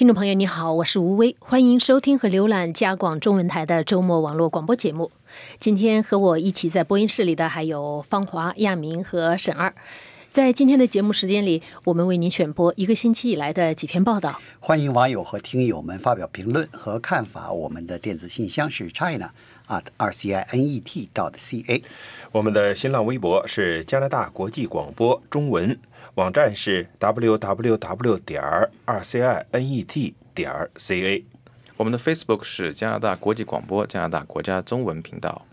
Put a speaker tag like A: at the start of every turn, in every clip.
A: 听众朋友，你好，我是吴威，欢迎收听和浏览加广中文台的周末网络广播节目。今天和我一起在播音室里的还有方华、亚明和沈二。在今天的节目时间里，我们为您选播一个星期以来的几篇报道。
B: 欢迎网友和听友们发表评论和看法。我们的电子信箱是 china at r c i n e t dot c a。
C: 我们的新浪微博是加拿大国际广播中文。网站是 www 点儿 rcinet 点儿 ca，
D: 我们的 Facebook 是加拿大国际广播加拿大国家中文频道。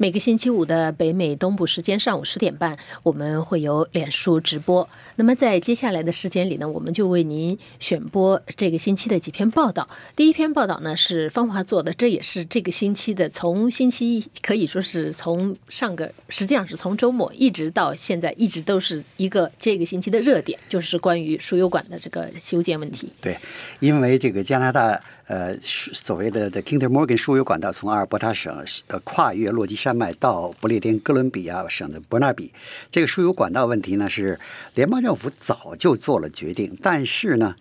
A: 每个星期五的北美东部时间上午十点半，我们会有脸书直播。那么在接下来的时间里呢，我们就为您选播这个星期的几篇报道。第一篇报道呢是方华做的，这也是这个星期的，从星期一可以说是从上个，实际上是从周末一直到现在，一直都是一个这个星期的热点，就是关于输油管的这个修建问题。
B: 对，因为这个加拿大。呃，所谓的的 Kinder Morgan 输油管道从阿尔伯塔省呃跨越落基山脉到不列颠哥伦比亚省的伯纳比，这个输油管道问题呢是联邦政府早就做了决定，但是呢，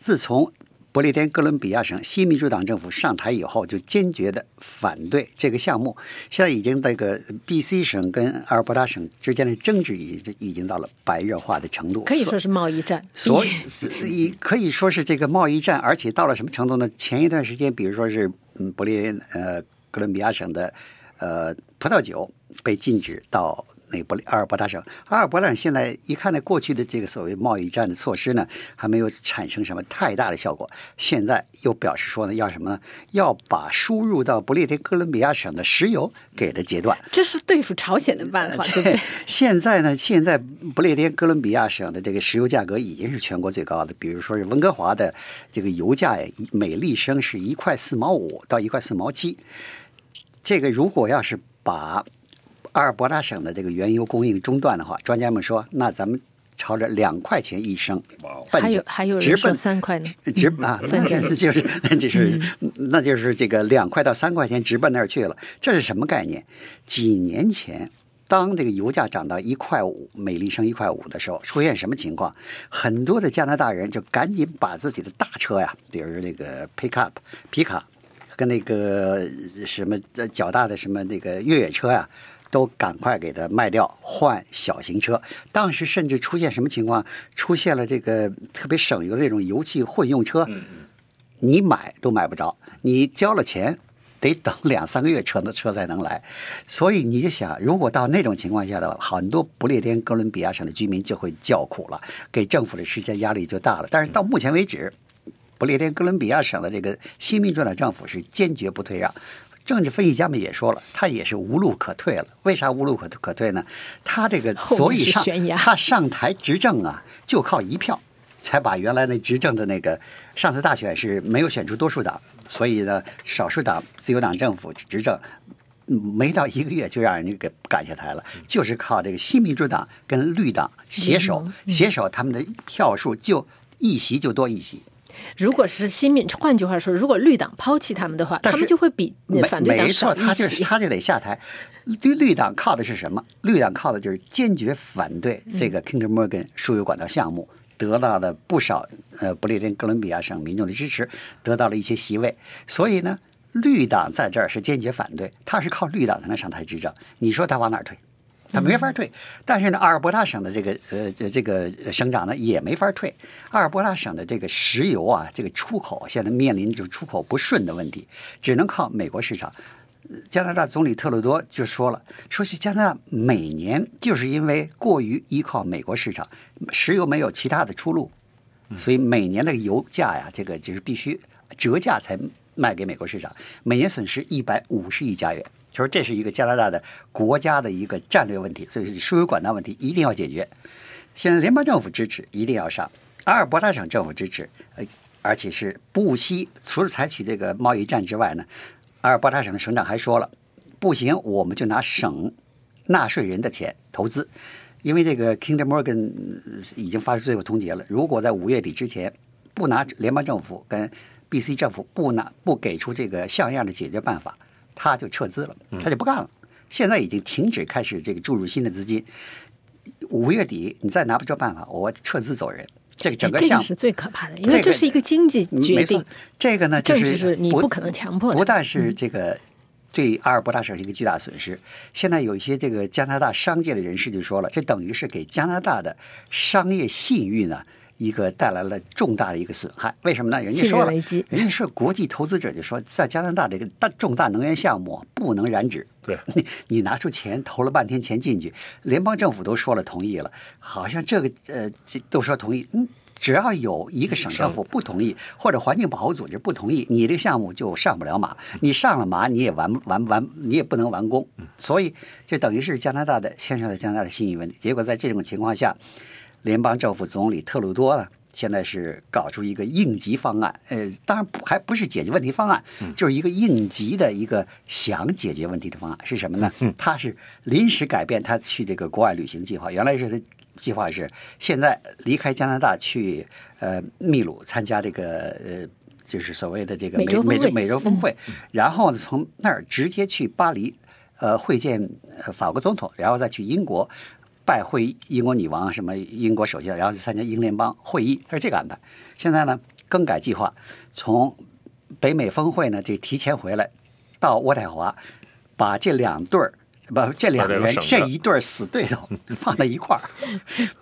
B: 自从不列颠哥伦比亚省新民主党政府上台以后，就坚决的反对这个项目。现在已经这个 B.C 省跟阿尔伯塔省之间的争执已经已经到了白热化的程度，
A: 可以说是贸易战。
B: 所以可以说是这个贸易战，而且到了什么程度呢？前一段时间，比如说是嗯，不列呃哥伦比亚省的呃葡萄酒被禁止到。那不阿尔伯塔省，阿尔伯塔省现在一看呢，过去的这个所谓贸易战的措施呢，还没有产生什么太大的效果。现在又表示说呢，要什么呢？要把输入到不列颠哥伦比亚省的石油给它截断。
A: 这是对付朝鲜的办法，对不对？
B: 现在呢，现在不列颠哥伦比亚省的这个石油价格已经是全国最高的。比如说是温哥华的这个油价呀，每立升是一块四毛五到一块四毛七。这个如果要是把阿尔伯塔省的这个原油供应中断的话，专家们说，那咱们朝着两块钱一升，
A: 还有还有人说三块呢，
B: 直 啊，那 就是那就是那就是这个两块到三块钱直奔那儿去了。这是什么概念？几年前，当这个油价涨到一块五每立升一块五的时候，出现什么情况？很多的加拿大人就赶紧把自己的大车呀，比如那个 pickup 皮卡，跟那个什么较大的什么那个越野车呀。都赶快给它卖掉，换小型车。当时甚至出现什么情况？出现了这个特别省油的那种油气混用车，你买都买不着，你交了钱得等两三个月车的车才能来。所以你就想，如果到那种情况下的话，很多不列颠哥伦比亚省的居民就会叫苦了，给政府的施加压力就大了。但是到目前为止，不列颠哥伦比亚省的这个新民主党政府是坚决不退让。政治分析家们也说了，他也是无路可退了。为啥无路可可退呢？他这个所以上他上台执政啊，就靠一票，才把原来那执政的那个上次大选是没有选出多数党，所以呢，少数党自由党政府执政没到一个月就让人家给赶下台了，就是靠这个新民主党跟绿党携手携手，他们的票数就一席就多一席。
A: 如果是新民，换句话说，如果绿党抛弃他们的话，他们就会比反对党少
B: 一他就他就得下台。对绿党靠的是什么？绿党靠的就是坚决反对这个 Kinder Morgan 输油管道项目，得到了不少呃不列颠哥伦比亚省民众的支持，得到了一些席位。所以呢，绿党在这儿是坚决反对，他是靠绿党才能上台执政。你说他往哪儿退？他没法退，但是呢，阿尔伯塔省的这个呃这个省长呢也没法退。阿尔伯塔省的这个石油啊，这个出口现在面临就出口不顺的问题，只能靠美国市场。加拿大总理特鲁多就说了，说是加拿大每年就是因为过于依靠美国市场，石油没有其他的出路，所以每年的油价呀，这个就是必须折价才卖给美国市场，每年损失一百五十亿加元。就说这是一个加拿大的国家的一个战略问题，所以输油管道问题一定要解决。现在联邦政府支持一定要上，阿尔伯塔省政府支持，呃，而且是不惜除了采取这个贸易战之外呢，阿尔伯塔省的省长还说了，不行，我们就拿省纳税人的钱投资，因为这个 Kinder Morgan 已经发出最后通牒了，如果在五月底之前不拿联邦政府跟 BC 政府不拿不给出这个像样的解决办法。他就撤资了，他就不干了。现在已经停止开始这个注入新的资金。五月底你再拿不出办法，我撤资走人。这个整个
A: 哎这
B: 项目
A: 个是最可怕的，因为这是一个经济决定，，
B: 这个呢，就
A: 是你
B: 不
A: 不可能强迫的嗯
B: 不但是这个对阿尔伯塔省是一个巨大损失，现在有一些这个加拿大商界的人士就说了，这等于是给加拿大的商业信誉呢。一个带来了重大的一个损害，为什么呢？人家说了人家说国际投资者就说，在加拿大这个大重大能源项目不能染指，
C: 对
B: 你 你拿出钱投了半天钱进去，联邦政府都说了同意了，好像这个呃这都说同意，嗯，只要有一个省政府不同意，或者环境保护组织不同意，你这个项目就上不了马。你上了马，你也完完完，你也不能完工。所以就等于是加拿大的牵涉到加拿大的信誉问题。结果在这种情况下，联邦政府总理特鲁多呢？现在是搞出一个应急方案，呃，当然不还不是解决问题方案，就是一个应急的一个想解决问题的方案是什么呢？他是临时改变他去这个国外旅行计划，原来是他计划是现在离开加拿大去呃秘鲁参加这个呃。就是所谓的这个
A: 美洲
B: 美洲美洲峰会，然后呢，从那儿直接去巴黎，呃，会见呃法国总统，然后再去英国拜会英国女王，什么英国首相，然后去参加英联邦会议，他是这个安排。现在呢，更改计划，从北美峰会呢，这提前回来，到渥太华，把这两对儿。不，这两个人
C: 这
B: 一对儿死对头 放在一块儿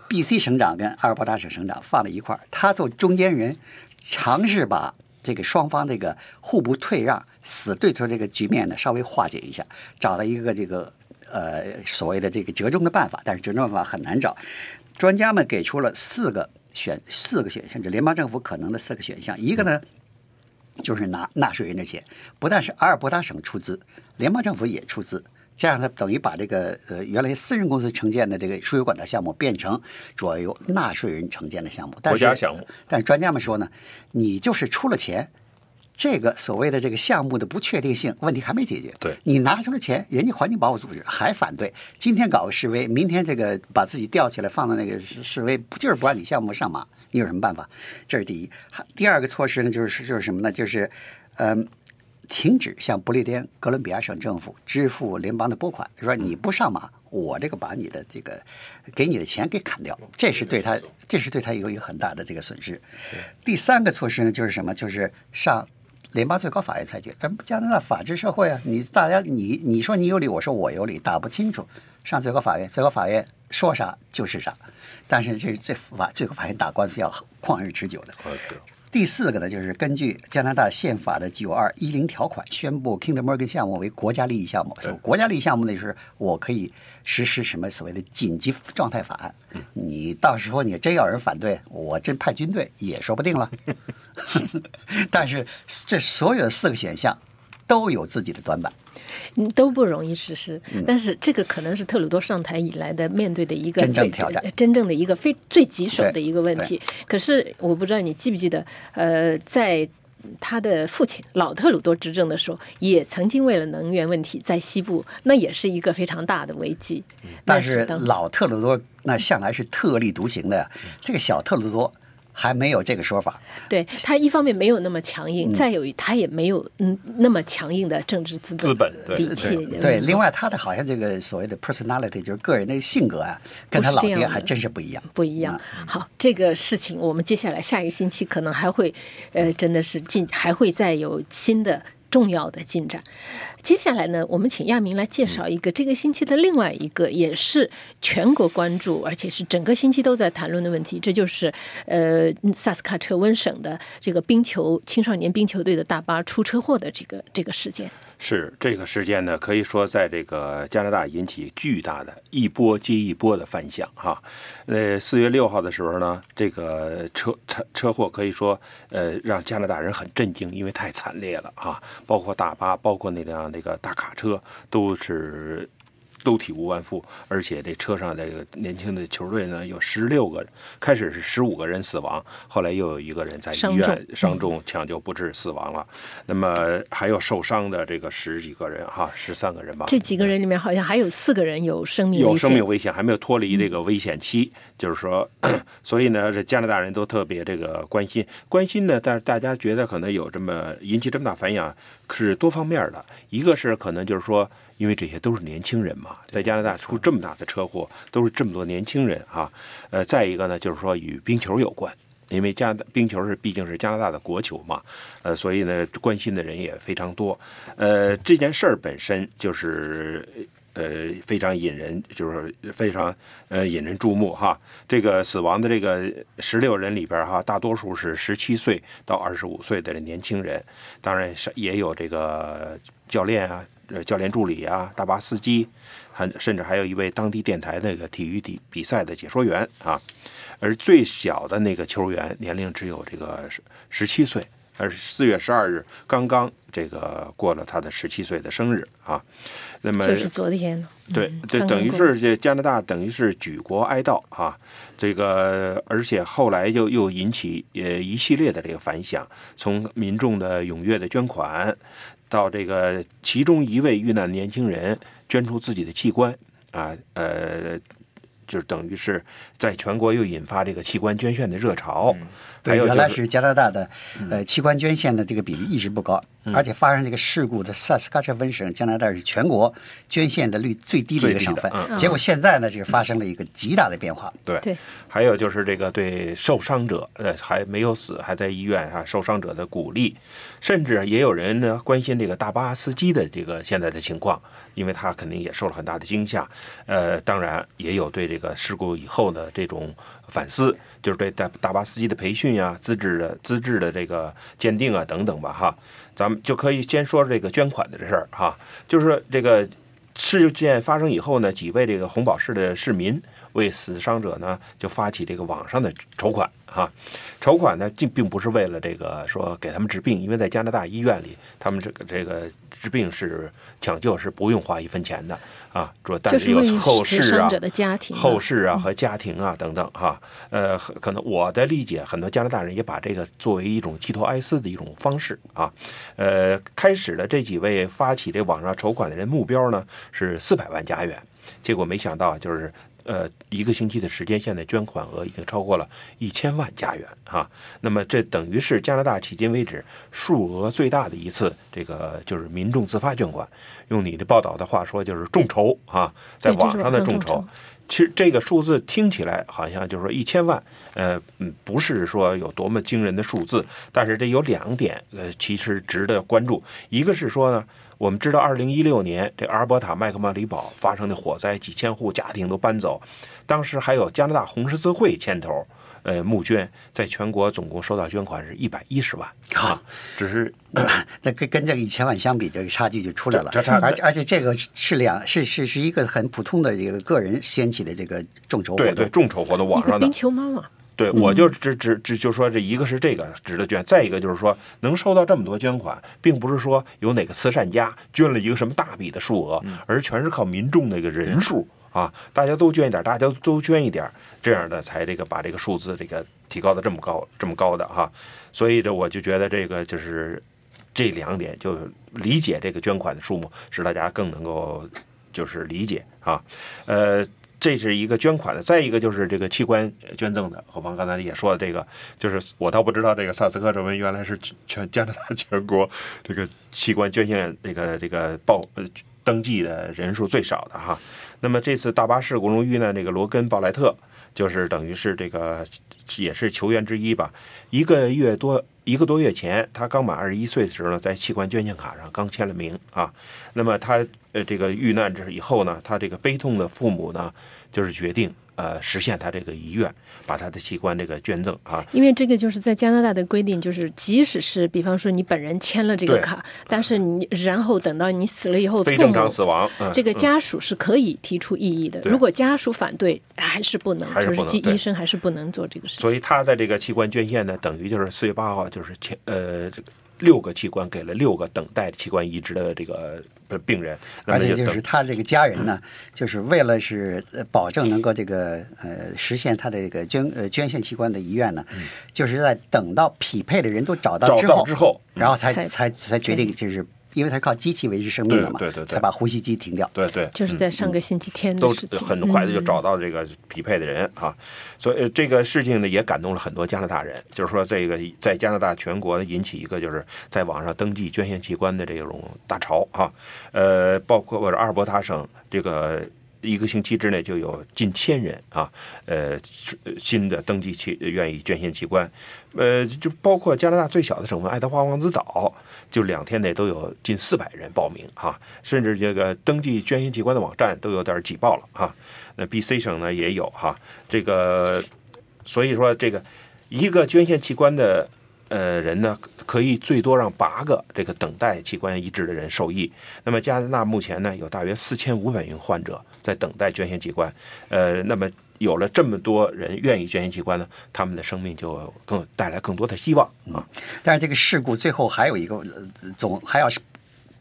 B: ，B.C 省长跟阿尔伯塔省省长放在一块儿，他做中间人，尝试把这个双方这个互不退让、死对头这个局面呢稍微化解一下，找了一个这个呃所谓的这个折中的办法，但是折中办法很难找。专家们给出了四个选四个选项，就联邦政府可能的四个选项，一个呢。就是拿纳税人的钱，不但是阿尔伯塔省出资，联邦政府也出资，这样呢等于把这个呃原来私人公司承建的这个输油管道项目变成主要由纳税人承建的项目，但是
C: 国家项目。
B: 但是专家们说呢，你就是出了钱。这个所谓的这个项目的不确定性问题还没解决，
C: 对
B: 你拿出了钱，人家环境保护组织还反对，今天搞个示威，明天这个把自己吊起来放到那个示示威，不就是不让你项目上马？你有什么办法？这是第一。第二个措施呢，就是就是什么呢？就是，嗯、停止向不列颠哥伦比亚省政府支付联邦的拨款，说你不上马，我这个把你的这个给你的钱给砍掉，这是对他，这是对他有一个很大的这个损失。第三个措施呢，就是什么？就是上联邦最高法院裁决。咱们加拿大法治社会啊，你大家你你说你有理，我说我有理，打不清楚，上最高法院，最高法院说啥就是啥。但是这这法最高法院打官司要旷日持久的。第四个呢，就是根据加拿大宪法的九二一零条款，宣布 Kinder Morgan 项目为国家利益项目。国家利益项目呢，就是我可以实施什么所谓的紧急状态法案。你到时候你真要有人反对，我真派军队也说不定了。但是这所有的四个选项都有自己的短板。
A: 嗯，都不容易实施。但是这个可能是特鲁多上台以来的面对的一个
B: 真正挑战
A: 呃真正的一个非最棘手的一个问题。可是我不知道你记不记得，呃，在。他的父亲老特鲁多执政的时候，也曾经为了能源问题在西部，那也是一个非常大的危机。
B: 但是老特鲁多那向来是特立独行的呀，这个小特鲁多还没有这个说法。
A: 对他一方面没有那么强
B: 嗯
A: 硬，再有他也没有嗯那么强硬的政治资本
C: 资本
A: 底气。
B: 对，另外他的好像这个所谓的 personality 就是个人的性格啊，跟他老爹还真是不一样。
A: 不一样。
B: 嗯
A: 好，这个事情我们接下来下一个星期可能还会，呃，真的是进还会再有新的重要的进展。接下来呢，我们请亚明来介绍一个这个星期的另外一个，也是全国关注，而且是整个星期都在谈论的问题，这就是呃萨斯卡彻温省的这个冰球青少年冰球队的大巴出车祸的这个这个事件。
C: 是这个事件呢，可以说在这个加拿大引起巨大的一波接一波的反响哈。呃，四月六号的时候呢，这个车车车祸可以说呃让加拿大人很震惊，因为太惨烈了哈。包括大巴，包括那辆那个大卡车，都是都体无完肤，而且这车上这个年轻的球队呢有十六个人，开始是十五个人死亡，后来又有一个人在医院伤重抢救不治死亡了。那么还有受伤的这个十几个人哈，十三个人吧。
A: 这几个人里面好像还有四个人有生命危险，
C: 有生命危险，还没有脱离这个危险期，就是说，所以呢，这加拿大人都特别这个关心，关心呢，但是大家觉得可能有这么引起这么大反响，是多方面的，一个是可能就是说，因为这些都是年轻人嘛，在加拿大出这么大的车祸，都是这么多年轻人哈，呃，再一个呢，就是说与冰球有关。因为加拿大冰球是毕竟是加拿大的国球嘛，呃，所以呢关心的人也非常多。呃，这件事儿本身就是呃非常引人，就是非常呃引人注目哈。这个死亡的这个十六人里边哈，大多数是十七岁到二十五岁的年轻人，当然是也有这个教练啊、呃教练助理啊、大巴司机，还甚至还有一位当地电台那个体育比比赛的解说员啊。而最小的那个球员年龄只有这个十十七岁，而四月十二日刚刚这个过了他的十七岁的生日啊。那么
A: 就是昨天，
C: 对对，等于是这加拿大等于是举国哀悼啊，这个而且后来又又引起呃一系列的这个反响，从民众的踊跃的捐款，到这个其中一位遇难年轻人捐出自己的器官啊，呃，就等于是在全国又引发这个器官捐献的热潮，还
B: 对，
C: 有就是
B: 原来是加拿大的呃器官捐献的这个比例一直不高，而且发生这个事故的萨斯喀彻温省，加拿大是全国捐献的率最低的一个省份。结果现在呢，这个发生了一个极大的变化。
C: 对
A: 对
C: 还有就是这个对受伤者，呃，还没有死，还在医院啊，受伤者的鼓励，甚至也有人呢关心这个大巴司机的这个现在的情况，因为他肯定也受了很大的惊吓。呃，当然也有对这个事故以后的这种反思，就是对大大巴司机的培训啊、资质的资质的这个鉴定啊等等吧，哈。咱们就可以先说这个捐款的这事儿哈，就是说这个事件发生以后呢，几位这个红宝石的市民为死伤者呢就发起这个网上的筹款哈，筹款呢并并不是为了这个说给他们治病，因为在加拿大医院里，他们这个这个治病是抢救是不用花一分钱的啊，主但
A: 是有
C: 后事啊后事啊和家庭啊等等哈，呃，可能我的理解，很多加拿大人也把这个作为一种寄托哀思的一种方式啊，呃，开始的这几位发起这网上筹款的人目标呢是四百万加元，结果没想到就是。呃，一个星期的时间，现在捐款额已经超过了一千万加元啊！那么这等于是加拿大迄今为止数额最大的一次，这个就是民众自发捐款。用你的报道的话说，就是众筹啊，在网上的
A: 众
C: 筹。其实这个数字听起来好像就是说一千万，呃，嗯，不是说有多么惊人的数字，但是这有两点，呃，其实值得关注。一个是说呢，我们知道二零一六年这阿尔伯塔麦克马里堡发生的火灾，几千户家庭都搬走，当时还有加拿大红十字会牵头。呃，募捐在全国总共收到捐款是一百一十万啊，只是
B: 那跟跟这个一千万相比，这个差距就出来了。
C: 这差
B: 而而且这个是两是是是一个很普通的这个个人掀起的这个众筹活动。
C: 对对众筹活动
A: 一
C: 网上的
A: 冰球妈妈，
C: 对，我就只只只就说这一个是这个值得捐，再一个就是说能收到这么多捐款，并不是说有哪个慈善家捐了一个什么大笔的数额，而全是靠民众的一个人数啊，大家都捐一点，大家都捐一点，这样的才这个把这个数字这个提高的这么高这么高的哈，所以这我就觉得这个就是这两点就理解这个捐款的数目，使大家更能够就是理解啊，呃。这是一个捐款的，再一个就是这个器官捐赠的。何芳刚才也说的这个，就是我倒不知道这个萨斯科彻温原来是全加拿大全国这个器官捐献这个这个报呃登记的人数最少的哈。那么这次大巴事故中遇难这个罗根鲍莱特，就是等于是这个也是球员之一吧。一个月多一个多月前，他刚满二十一岁的时候呢，在器官捐献卡上刚签了名啊。那么他呃这个遇难之以后呢，他这个悲痛的父母呢，就是决定呃实现他这个遗愿，把他的器官这个捐赠啊。
A: 因为这个就是在加拿大的规定，就是即使是比方说你本人签了这个卡，但是你然后等到你死了以后，父
C: 非正常
A: 母
C: 死亡，嗯、
A: 这个家属是可以提出异议的。
C: 对
A: 如果家属反对，还是不能，
C: 还是不能
A: 就是医医生还是不能做这个事情。
C: 所以他的这个器官捐献呢，等于就是四月八号，就是签呃这个六个器官给了六个等待器官移植的这个呃病人，
B: 而且就是他这个家人呢，就是为了是呃保证能够这个呃实现他的这个捐呃捐献器官的遗愿呢，就是在等到匹配的人都找到之后，
C: 之后
B: 然后才
A: 才
B: 才才决定，就是因为他靠机器维持生命的嘛，
C: 对对对对。
B: 才把呼吸机停掉。
C: 对对，
A: 就是在上个星期天的
C: 都
A: 事情，
C: 很快的就
A: 嗯。
C: 找到这个匹配的人啊，所以呃这个事情呢也感动了很多加拿大人，就是说这个在加拿大全国引起一个就是在网上登记捐献器官的这种大潮啊，呃，包括我阿尔伯塔省这个一个星期之内就有近千人啊，呃，新的登记器愿意捐献器官，呃，就包括加拿大最小的省份爱德华王子岛，就两天内都有近四百人报名啊，甚至这个登记捐献器官的网站都有点挤爆了啊。那 B.C 省呢也有哈，这个所以说这个一个捐献器官的。呃，人呢可以最多让八个这个等待器官移植的人受益。那么加拿大目前呢有大约四千五百名患者在等待捐献器官。呃，那么有了这么多人愿意捐献器官呢，他们的生命就更带来更多的希望啊。
B: 但是这个事故最后还有一个总还要是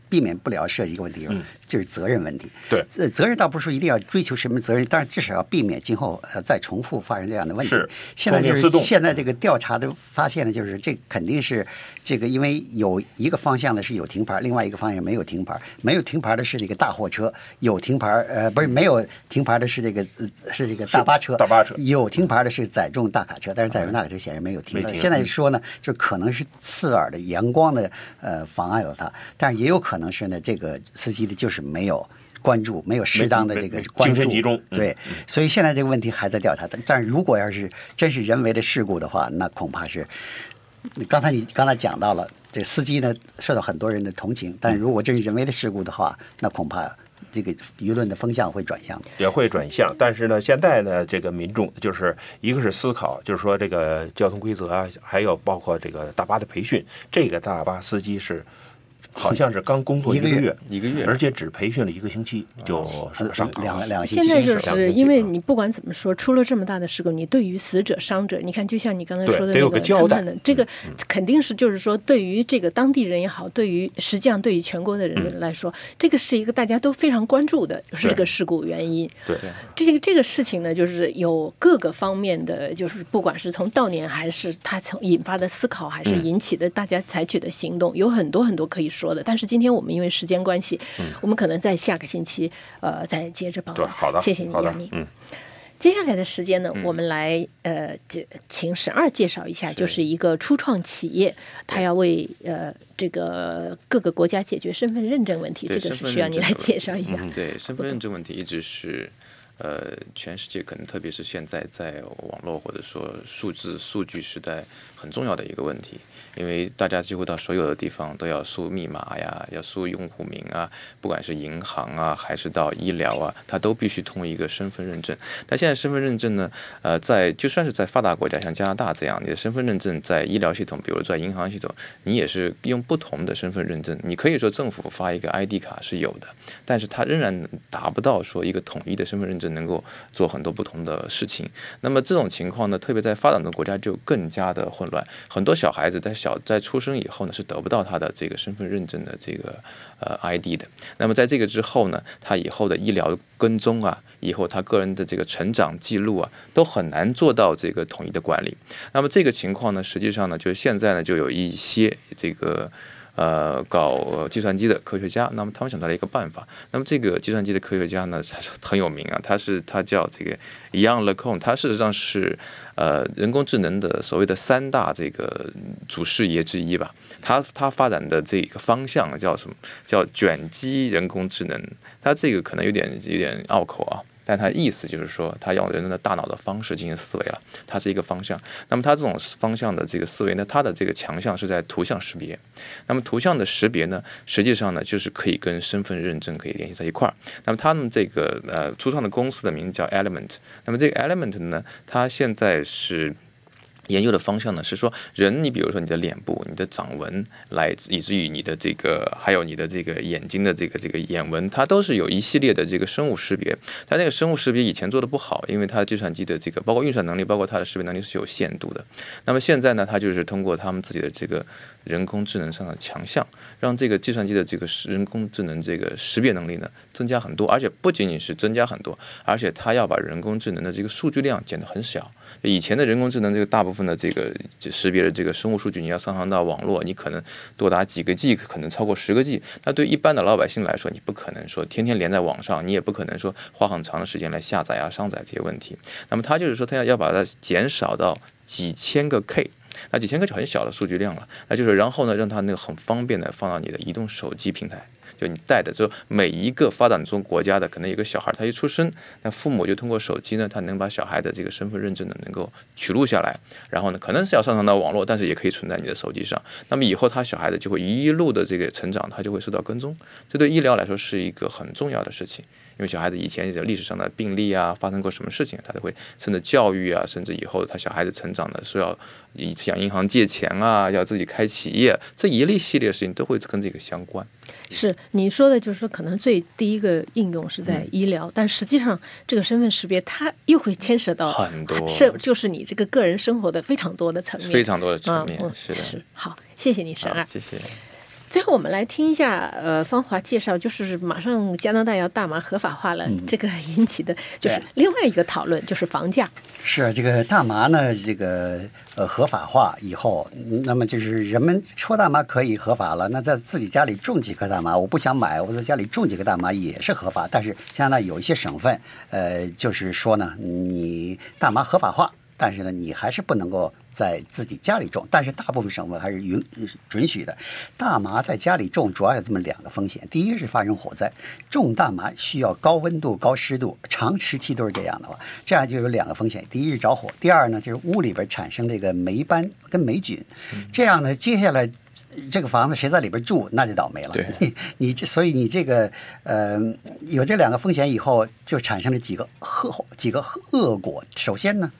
B: 避免不了涉及一个问题。就是责任问题，
C: 对，
B: 呃，责任倒不是说一定要追求什么责任，但是至少要避免今后呃再重复发生这样的问题。
C: 是，
B: 现在就是现在这个调查的发现呢，就是这肯定是这个，因为有一个方向呢是有停牌，另外一个方向没有停牌，没有停牌的是这个大货车，有停牌呃不是没有停牌的是这个是这个大巴车，
C: 大巴车
B: 有停牌的是载重大卡车，但是载重大卡车显然没有停。现在说呢，就可能是刺耳的阳光的呃妨碍了它，但是也有可能是呢，这个司机的就是。没有关注，没有适当的这个关注，
C: 集中。
B: 对，所以现在这个问题还在调查。但但如果要是真是人为的事故的话，那恐怕是刚才你刚才讲到了，这司机呢受到很多人的同情。但如果真是人为的事故的话，那恐怕这个舆论的风向会转向，
C: 也会转向。但是呢，现在呢，这个民众就是一个是思考，就是说这个交通规则啊，还有包括这个大巴的培训，这个大巴司机是。好像是刚工作一个月，
D: 一个月，
C: 而且只培训了一个星期就上
B: 两两个星期。
A: 现在就是因为你不管怎么说，出了这么大的事故，你对于死者伤者，你看就像你刚才说的那个
C: 交代
A: 的这个肯定是就是说，对于这个当地人也好，对于实际上对于全国的人来说，这个是一个大家都非常关注的，是这个事故原因。
C: 对，
A: 这个这个事情呢，就是有各个方面的，就是不管是从悼念，还是他从引发的思考，还是引起的大家采取的行动，有很多很多可以说。说的，但是今天我们因为时间关系，我们可能在下个星期呃再接着报道。
C: 好的，
A: 谢谢你，杨明。
C: 嗯，
A: 接下来的时间呢，我们来呃，请沈二介绍一下，就是一个初创企业，他要为呃这个各个国家解决身份认证问题，这个是需要你来介绍一下。
D: 对，身份认证问题一直是呃全世界可能特别是现在在网络或者说数字数据时代很重要的一个问题。因为大家几乎到所有的地方都要输密码呀，要输用户名啊，不管是银行啊，还是到医疗啊，它都必须通过一个身份认证。但现在身份认证呢，呃，在就算是在发达国家，像加拿大这样，你的身份认证在医疗系统，比如在银行系统，你也是用不同的身份认证。你可以说政府发一个 ID 卡是有的，但是它仍然达不到说一个统一的身份认证能够做很多不同的事情。那么这种情况呢，特别在发展中国家就更加的混乱，很多小孩子在。在出生以后呢，是得不到他的这个身份认证的这个呃 ID 的。那么在这个之后呢，他以后的医疗跟踪啊，以后他个人的这个成长记录啊，都很难做到这个统一的管理。那么这个情况呢，实际上呢，就是现在呢，就有一些这个。呃，搞计算机的科学家，那么他们想到了一个办法。那么这个计算机的科学家呢，他很有名啊，他是他叫这个 Young LeCun，他事实上是呃人工智能的所谓的三大这个祖师爷之一吧。他他发展的这个方向叫什么？叫卷积人工智能。他这个可能有点有点拗口啊。但它意思就是说，它用人的大脑的方式进行思维了，它是一个方向。那么它这种方向的这个思维呢，它的这个强项是在图像识别。那么图像的识别呢，实际上呢，就是可以跟身份认证可以联系在一块儿。那么他们这个呃初创的公司的名字叫 Element。那么这个 Element 呢，它现在是。研究的方向呢是说，人你比如说你的脸部、你的掌纹，来以至于你的这个，还有你的这个眼睛的这个这个眼纹，它都是有一系列的这个生物识别。它那个生物识别以前做的不好，因为它的计算机的这个包括运算能力，包括它的识别能力是有限度的。那么现在呢，它就是通过他们自己的这个人工智能上的强项，让这个计算机的这个人工智能这个识别能力呢增加很多，而且不仅仅是增加很多，而且它要把人工智能的这个数据量减得很小。以前的人工智能这个大部分的这个识别的这个生物数据，你要上传到网络，你可能多达几个 G，可能超过十个 G。那对一般的老百姓来说，你不可能说天天连在网上，你也不可能说花很长的时间来下载啊、上载这些问题。那么它就是说，它要要把它减少到几千个 K，那几千个就很小的数据量了。那就是然后呢，让它那个很方便的放到你的移动手机平台。就你带的，就每一个发展中国家的，可能有个小孩他一出生，那父母就通过手机呢，他能把小孩的这个身份认证呢能够取录下来，然后呢可能是要上传到网络，但是也可以存在你的手机上。那么以后他小孩子就会一路的这个成长，他就会受到跟踪，这对医疗来说是一个很重要的事情。因为小孩子以前历史上的病例啊，发生过什么事情，他都会甚至教育啊，甚至以后他小孩子成长的时候要向银行借钱啊，要自己开企业，这一类系列事情都会跟这个相关。
A: 是你说的，就是说可能最第一个应用是在医疗，但实际上这个身份识别它又会牵涉到
D: 很多，
A: 是就是你这个个人生活的非常多的层面，
D: 非常多的层面，
A: 嗯、
D: 是的。
A: 是好，谢谢你，沈二，
D: 谢谢。
A: 最后，我们来听一下，呃，芳华介绍，就是马上加拿大要大麻合法化了，这个引起的就是另外一个讨论，就是房价。
B: 是啊这个大麻呢，这个呃合法化以后，那么就是人们说大麻可以合法了，那在自己家里种几颗大麻，我不想买，我在家里种几个大麻也是合法。但是加拿大有一些省份，呃，就是说呢，你大麻合法化。但是呢，你还是不能够在自己家里种。但是大部分省份还是允准许的。大麻在家里种，主要有这么两个风险：第一是发生火灾，种大麻需要高温度、高湿度，长时期都是这样的话，这样就有两个风险：第一是着火，第二呢就是屋里边产生这个霉斑跟霉菌。这样呢，接下来这个房子谁在里边住，那就倒霉了。你你这，所以你这个呃有这两个风险以后，就产生了几个恶几个恶果。首先呢。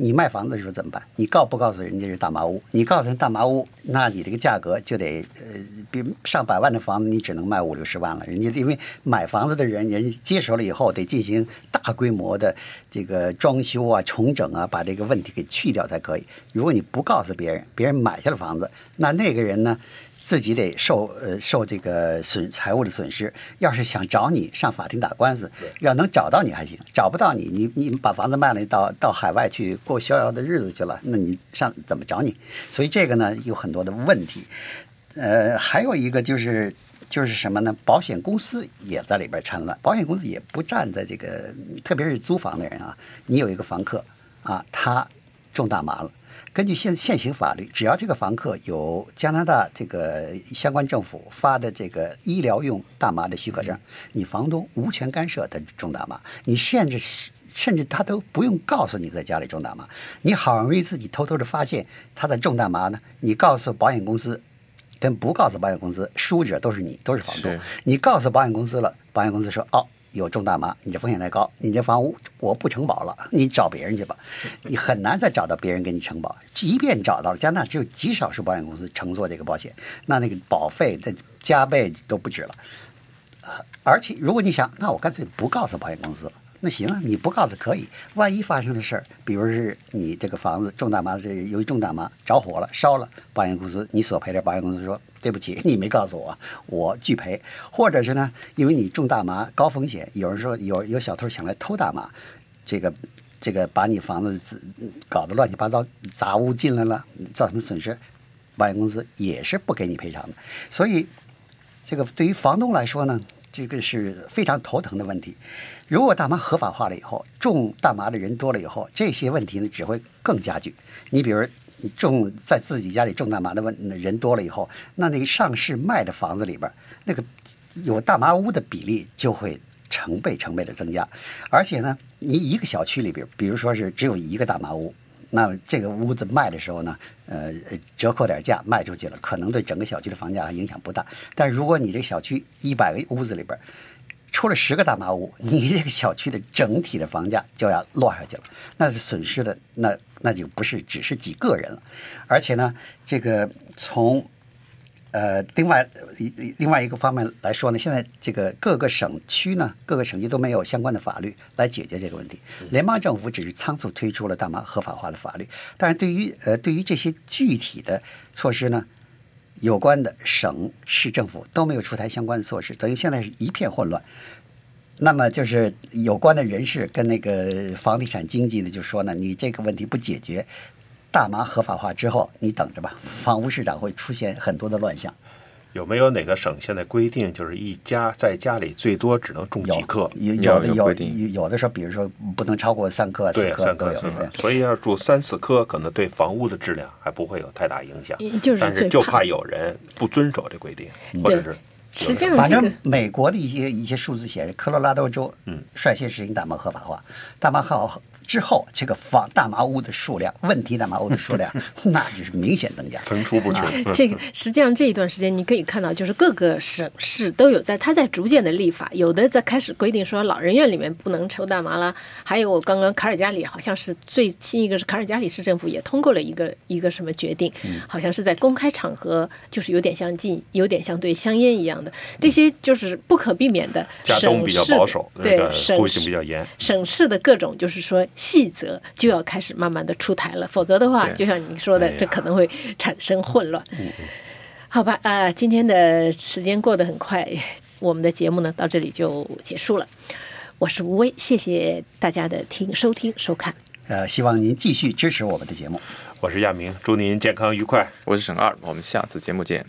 B: 你卖房子的时候怎么办？你告不告诉人家是大麻屋？你告诉人大麻屋，那你这个价格就得呃，比上百万的房子你只能卖五六十万了。人家因为买房子的人，人家接手了以后得进行大规模的这个装修啊、重整啊，把这个问题给去掉才可以。如果你不告诉别人，别人买下了房子，那那个人呢？自己得受呃受这个损财务的损失。要是想找你上法庭打官司，要能找到你还行，找不到你，你你把房子卖了，到到海外去过逍遥的日子去了，那你上怎么找你？所以这个呢有很多的问题。呃，还有一个就是就是什么呢？保险公司也在里边掺乱，保险公司也不站在这个，特别是租房的人啊，你有一个房客啊，他中大麻了。根据现现行法律，只要这个房客有加拿大这个相关政府发的这个医疗用大麻的许可证，你房东无权干涉他种大麻，你甚至甚至他都不用告诉你在家里种大麻，你好容易自己偷偷的发现他在种大麻呢，你告诉保险公司，跟不告诉保险公司，输者都是你，都是房东。你告诉保险公司了，保险公司说哦。有重大麻，你这风险太高，你这房屋我不承保了，你找别人去吧。你很难再找到别人给你承保，即便找到了，加拿大只有极少数保险公司承做这个保险，那那个保费的加倍都不止了。而且如果你想，那我干脆不告诉保险公司了。那行啊，你不告诉可以，万一发生的事儿，比如是你这个房子重大麻，这由于重大麻着火了、烧了，保险公司你索赔的，保险公司说对不起，你没告诉我，我拒赔。或者是呢，因为你种大麻高风险，有人说有有小偷想来偷大麻，这个这个把你房子搞得乱七八糟，杂物进来了，造成损失，保险公司也是不给你赔偿的。所以，这个对于房东来说呢，这个是非常头疼的问题。如果大麻合法化了以后，种大麻的人多了以后，这些问题呢只会更加剧。你比如种在自己家里种大麻的人多了以后，那那个上市卖的房子里边，那个有大麻屋的比例就会成倍成倍的增加。而且呢，你一个小区里边，比如说是只有一个大麻屋，那这个屋子卖的时候呢，呃，折扣点价卖出去了，可能对整个小区的房价影响不大。但如果你这小区一百个屋子里边，出了十个大麻屋，你这个小区的整体的房价就要落下去了，那是损失的，那那就不是只是几个人了，而且呢，这个从呃另外另外一个方面来说呢，现在这个各个省区呢，各个省区都没有相关的法律来解决这个问题，联邦政府只是仓促推出了大麻合法化的法律，但是对于呃对于这些具体的措施呢？有关的省市政府都没有出台相关的措施，等于现在是一片混乱。那么就是有关的人士跟那个房地产经济呢就说呢，你这个问题不解决，大麻合法化之后，你等着吧，房屋市场会出现很多的乱象。
C: 有没有哪个省现在规定，就是一家在家里最多只能种几克？
B: 有有的有有的时候，比如说不能超过三克、四克都有。
C: 所以要住三四克，可能对房屋的质量还不会有太大影响。
A: 就是，
C: 但是就怕有人不遵守这规定，或者是
A: 实际上
B: 反正美国的一些一些数字显示，科罗拉多州嗯。率先实行大麻合法化，大麻合法之后，这个房大麻屋的数量，问题大麻屋的数量，那就是明显增加。
E: 层出不穷。
A: 这个实际上这一段时间，你可以看到，就是各个省市都有在，它在逐渐的立法，有的在开始规定说老人院里面不能抽大麻了，还有我刚刚卡尔加里好像是最新一个是卡尔加里市政府也通过了一个一个什么决定，好像是在公开场合，就是有点像禁，有点像对香烟一样的，这些就是不可避免的
C: 加东比较保守，
A: 对省市
C: 定比较严。
A: 省市的各种就是说细则就要开始慢慢的出台了，否则的话，就像你说的
C: 哎，
A: 这可能会产生混乱。好吧，啊、今天的时间过得很快，我们的节目呢到这里就结束了。我是吴威，谢谢大家的听收听收看。
B: 呃，希望您继续支持我们的节目。
C: 我是亚明，祝您健康愉快。
D: 我是沈二，我们下次节目见。